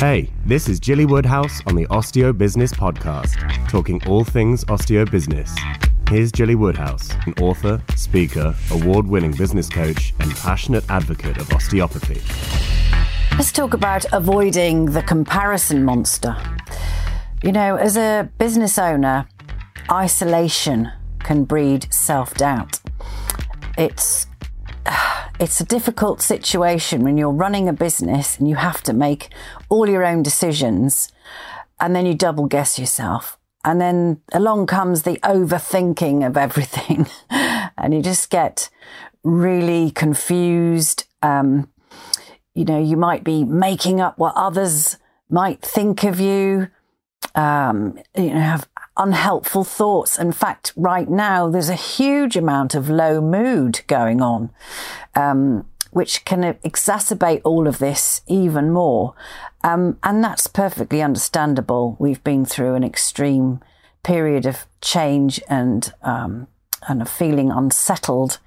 Hey, this is Gilly Woodhouse on the Osteo Business Podcast, talking all things osteo business. Here's Gilly Woodhouse, an author, speaker, award winning business coach, and passionate advocate of osteopathy. Let's talk about avoiding the comparison monster. You know, as a business owner, isolation can breed self doubt. It's it's a difficult situation when you're running a business and you have to make all your own decisions and then you double guess yourself. And then along comes the overthinking of everything and you just get really confused. Um, you know, you might be making up what others might think of you. Um, you know, have unhelpful thoughts. In fact, right now there's a huge amount of low mood going on, um, which can exacerbate all of this even more. Um, and that's perfectly understandable. We've been through an extreme period of change and um, and feeling unsettled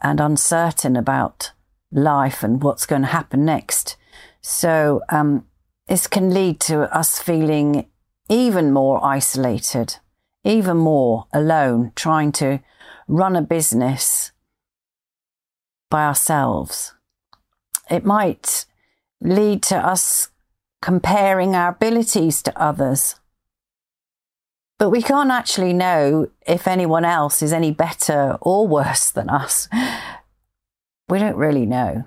and uncertain about life and what's going to happen next. So um, this can lead to us feeling even more isolated, even more alone, trying to run a business by ourselves. It might lead to us comparing our abilities to others. But we can't actually know if anyone else is any better or worse than us. We don't really know.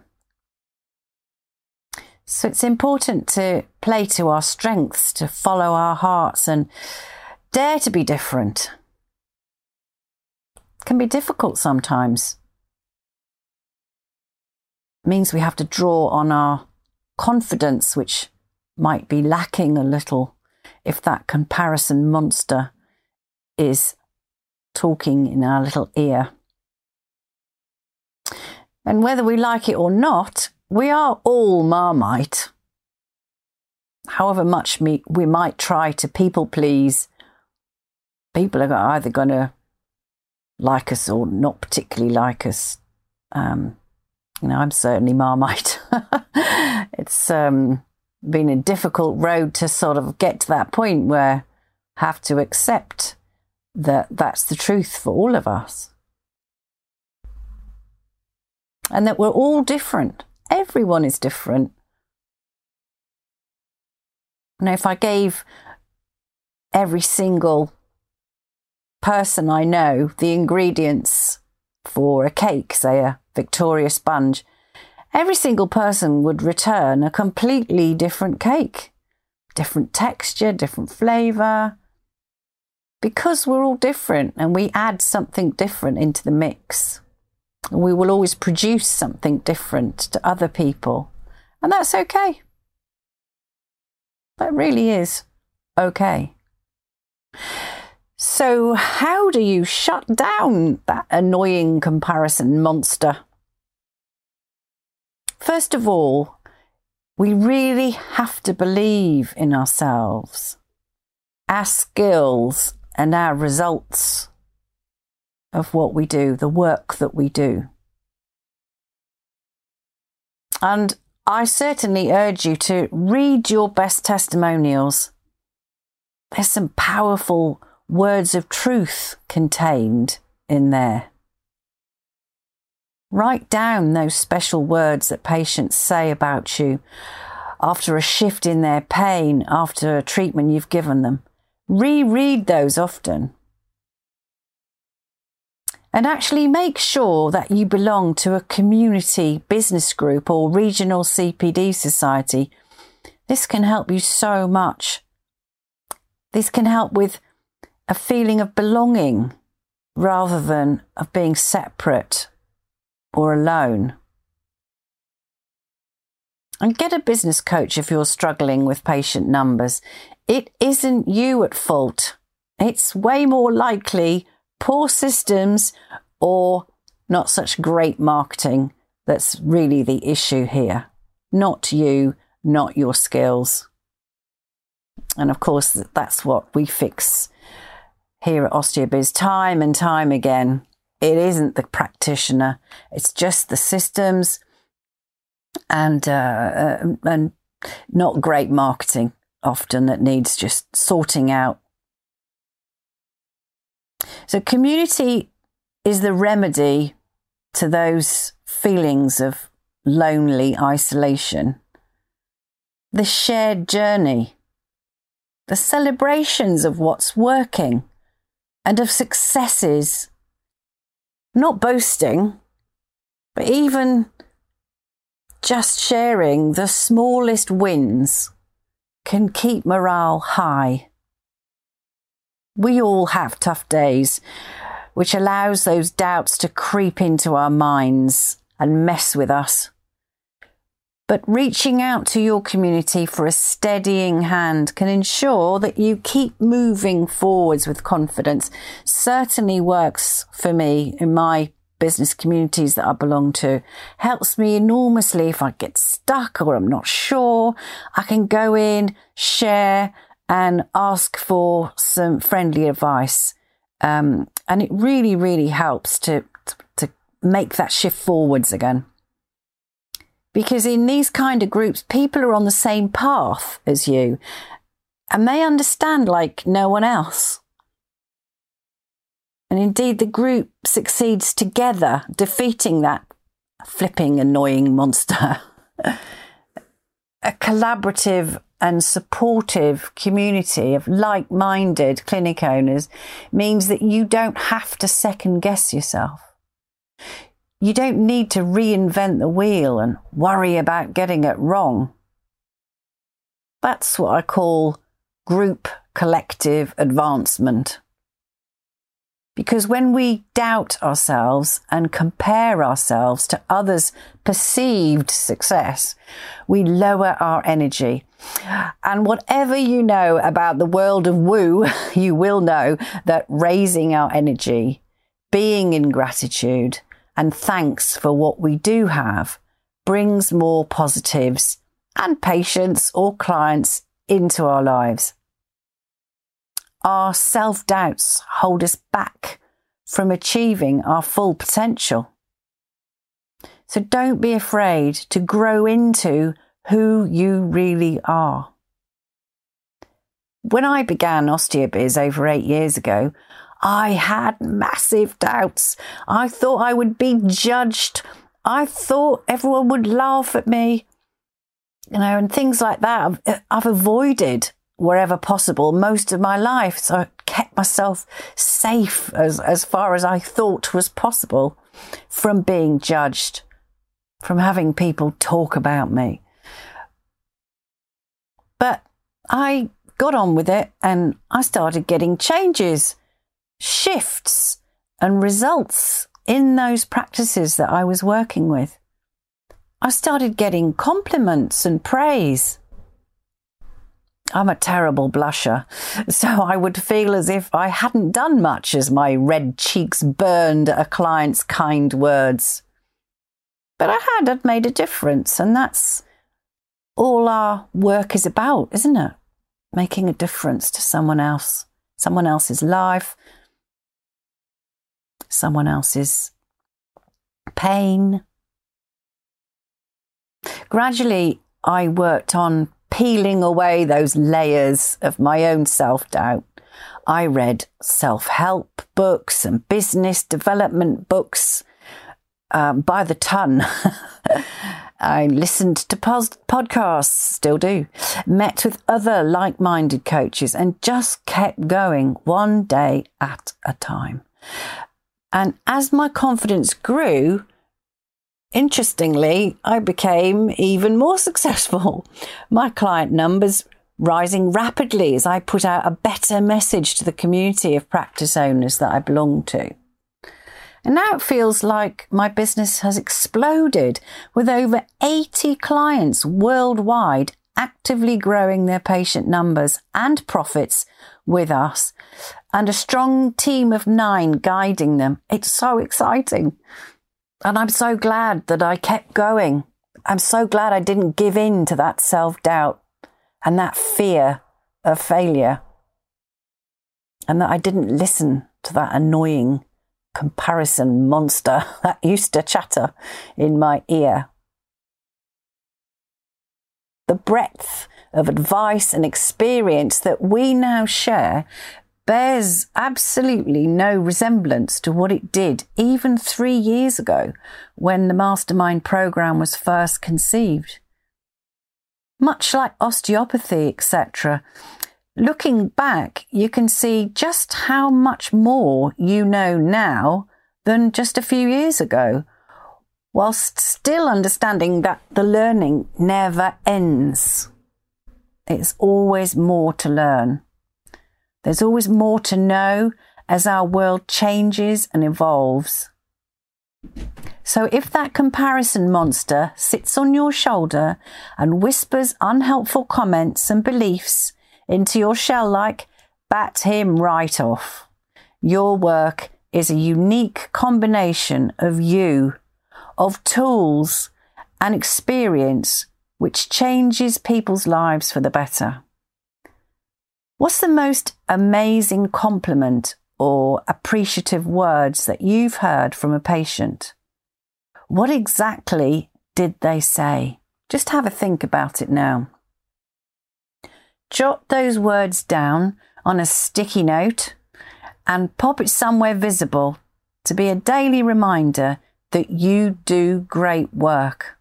So it's important to play to our strengths, to follow our hearts and dare to be different. It can be difficult sometimes. It means we have to draw on our confidence, which might be lacking a little if that comparison monster is talking in our little ear. And whether we like it or not, we are all Marmite. However much we, we might try to people please, people are either going to like us or not particularly like us. Um, you know, I'm certainly Marmite. it's um, been a difficult road to sort of get to that point where I have to accept that that's the truth for all of us. And that we're all different. Everyone is different. Now, if I gave every single person I know the ingredients for a cake, say a Victoria sponge, every single person would return a completely different cake. Different texture, different flavour. Because we're all different and we add something different into the mix we will always produce something different to other people. And that's okay. That really is okay. So, how do you shut down that annoying comparison monster? First of all, we really have to believe in ourselves, our skills, and our results of what we do, the work that we do. And I certainly urge you to read your best testimonials. There's some powerful words of truth contained in there. Write down those special words that patients say about you after a shift in their pain, after a treatment you've given them. Reread those often and actually make sure that you belong to a community business group or regional CPD society. This can help you so much. This can help with a feeling of belonging rather than of being separate or alone. And get a business coach if you're struggling with patient numbers. It isn't you at fault. It's way more likely poor systems or not such great marketing that's really the issue here. Not you, not your skills. And of course, that's what we fix here at OsteoBiz time and time again. It isn't the practitioner, it's just the systems and, uh, uh, and not great marketing often that needs just sorting out. So, community is the remedy to those feelings of lonely isolation. The shared journey, the celebrations of what's working and of successes, not boasting, but even just sharing the smallest wins can keep morale high. We all have tough days, which allows those doubts to creep into our minds and mess with us. But reaching out to your community for a steadying hand can ensure that you keep moving forwards with confidence. Certainly works for me in my business communities that I belong to. Helps me enormously if I get stuck or I'm not sure. I can go in, share and ask for some friendly advice. Um, and it really, really helps to, to make that shift forwards again. Because in these kind of groups, people are on the same path as you and they understand like no one else. And indeed, the group succeeds together, defeating that flipping, annoying monster. a collaborative and supportive community of like minded clinic owners means that you don't have to second guess yourself. You don't need to reinvent the wheel and worry about getting it wrong. That's what I call group collective advancement. Because when we doubt ourselves and compare ourselves to others' perceived success, we lower our energy. And whatever you know about the world of woo, you will know that raising our energy, being in gratitude, and thanks for what we do have brings more positives and patients or clients into our lives. Our self doubts hold us back from achieving our full potential. So don't be afraid to grow into who you really are. When I began OsteoBiz over eight years ago, I had massive doubts. I thought I would be judged. I thought everyone would laugh at me, you know, and things like that. I've, uh, I've avoided wherever possible most of my life. So I kept myself safe as, as far as I thought was possible from being judged, from having people talk about me. But I got on with it and I started getting changes shifts and results in those practices that I was working with. I started getting compliments and praise. I'm a terrible blusher, so I would feel as if I hadn't done much as my red cheeks burned at a client's kind words. But I had, I'd made a difference, and that's all our work is about, isn't it? Making a difference to someone else, someone else's life, someone else's pain. Gradually, I worked on peeling away those layers of my own self doubt. I read self help books and business development books um, by the ton. I listened to podcasts, still do, met with other like minded coaches, and just kept going one day at a time. And as my confidence grew, interestingly, I became even more successful. My client numbers rising rapidly as I put out a better message to the community of practice owners that I belong to. And now it feels like my business has exploded with over 80 clients worldwide actively growing their patient numbers and profits with us and a strong team of nine guiding them. It's so exciting. And I'm so glad that I kept going. I'm so glad I didn't give in to that self doubt and that fear of failure. And that I didn't listen to that annoying comparison monster that used to chatter in my ear. the breadth of advice and experience that we now share bears absolutely no resemblance to what it did even three years ago when the mastermind program was first conceived. Much like osteopathy, etc., looking back, you can see just how much more you know now than just a few years ago, whilst still understanding that the learning never ends. It's always more to learn. There's always more to know as our world changes and evolves. So, if that comparison monster sits on your shoulder and whispers unhelpful comments and beliefs into your shell like, bat him right off. Your work is a unique combination of you, of tools and experience which changes people's lives for the better. What's the most amazing compliment or appreciative words that you've heard from a patient? What exactly did they say? Just have a think about it now. Jot those words down on a sticky note and pop it somewhere visible to be a daily reminder that you do great work.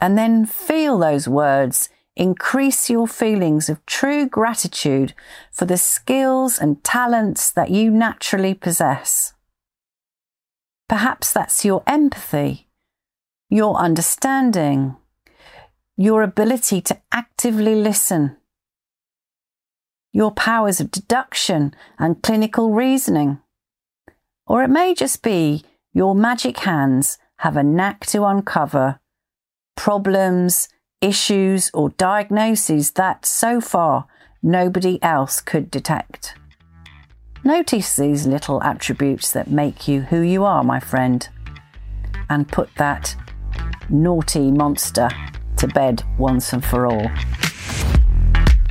And then feel those words increase your feelings of true gratitude for the skills and talents that you naturally possess. Perhaps that's your empathy, your understanding, your ability to actively listen, your powers of deduction and clinical reasoning. Or it may just be your magic hands have a knack to uncover problems, issues, or diagnoses that so far nobody else could detect. Notice these little attributes that make you who you are, my friend, and put that naughty monster to bed once and for all.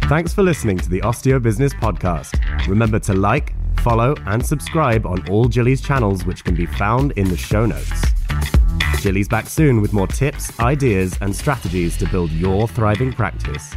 Thanks for listening to the Osteo Business Podcast. Remember to like, follow, and subscribe on all Gilly's channels, which can be found in the show notes. Gilly's back soon with more tips, ideas, and strategies to build your thriving practice.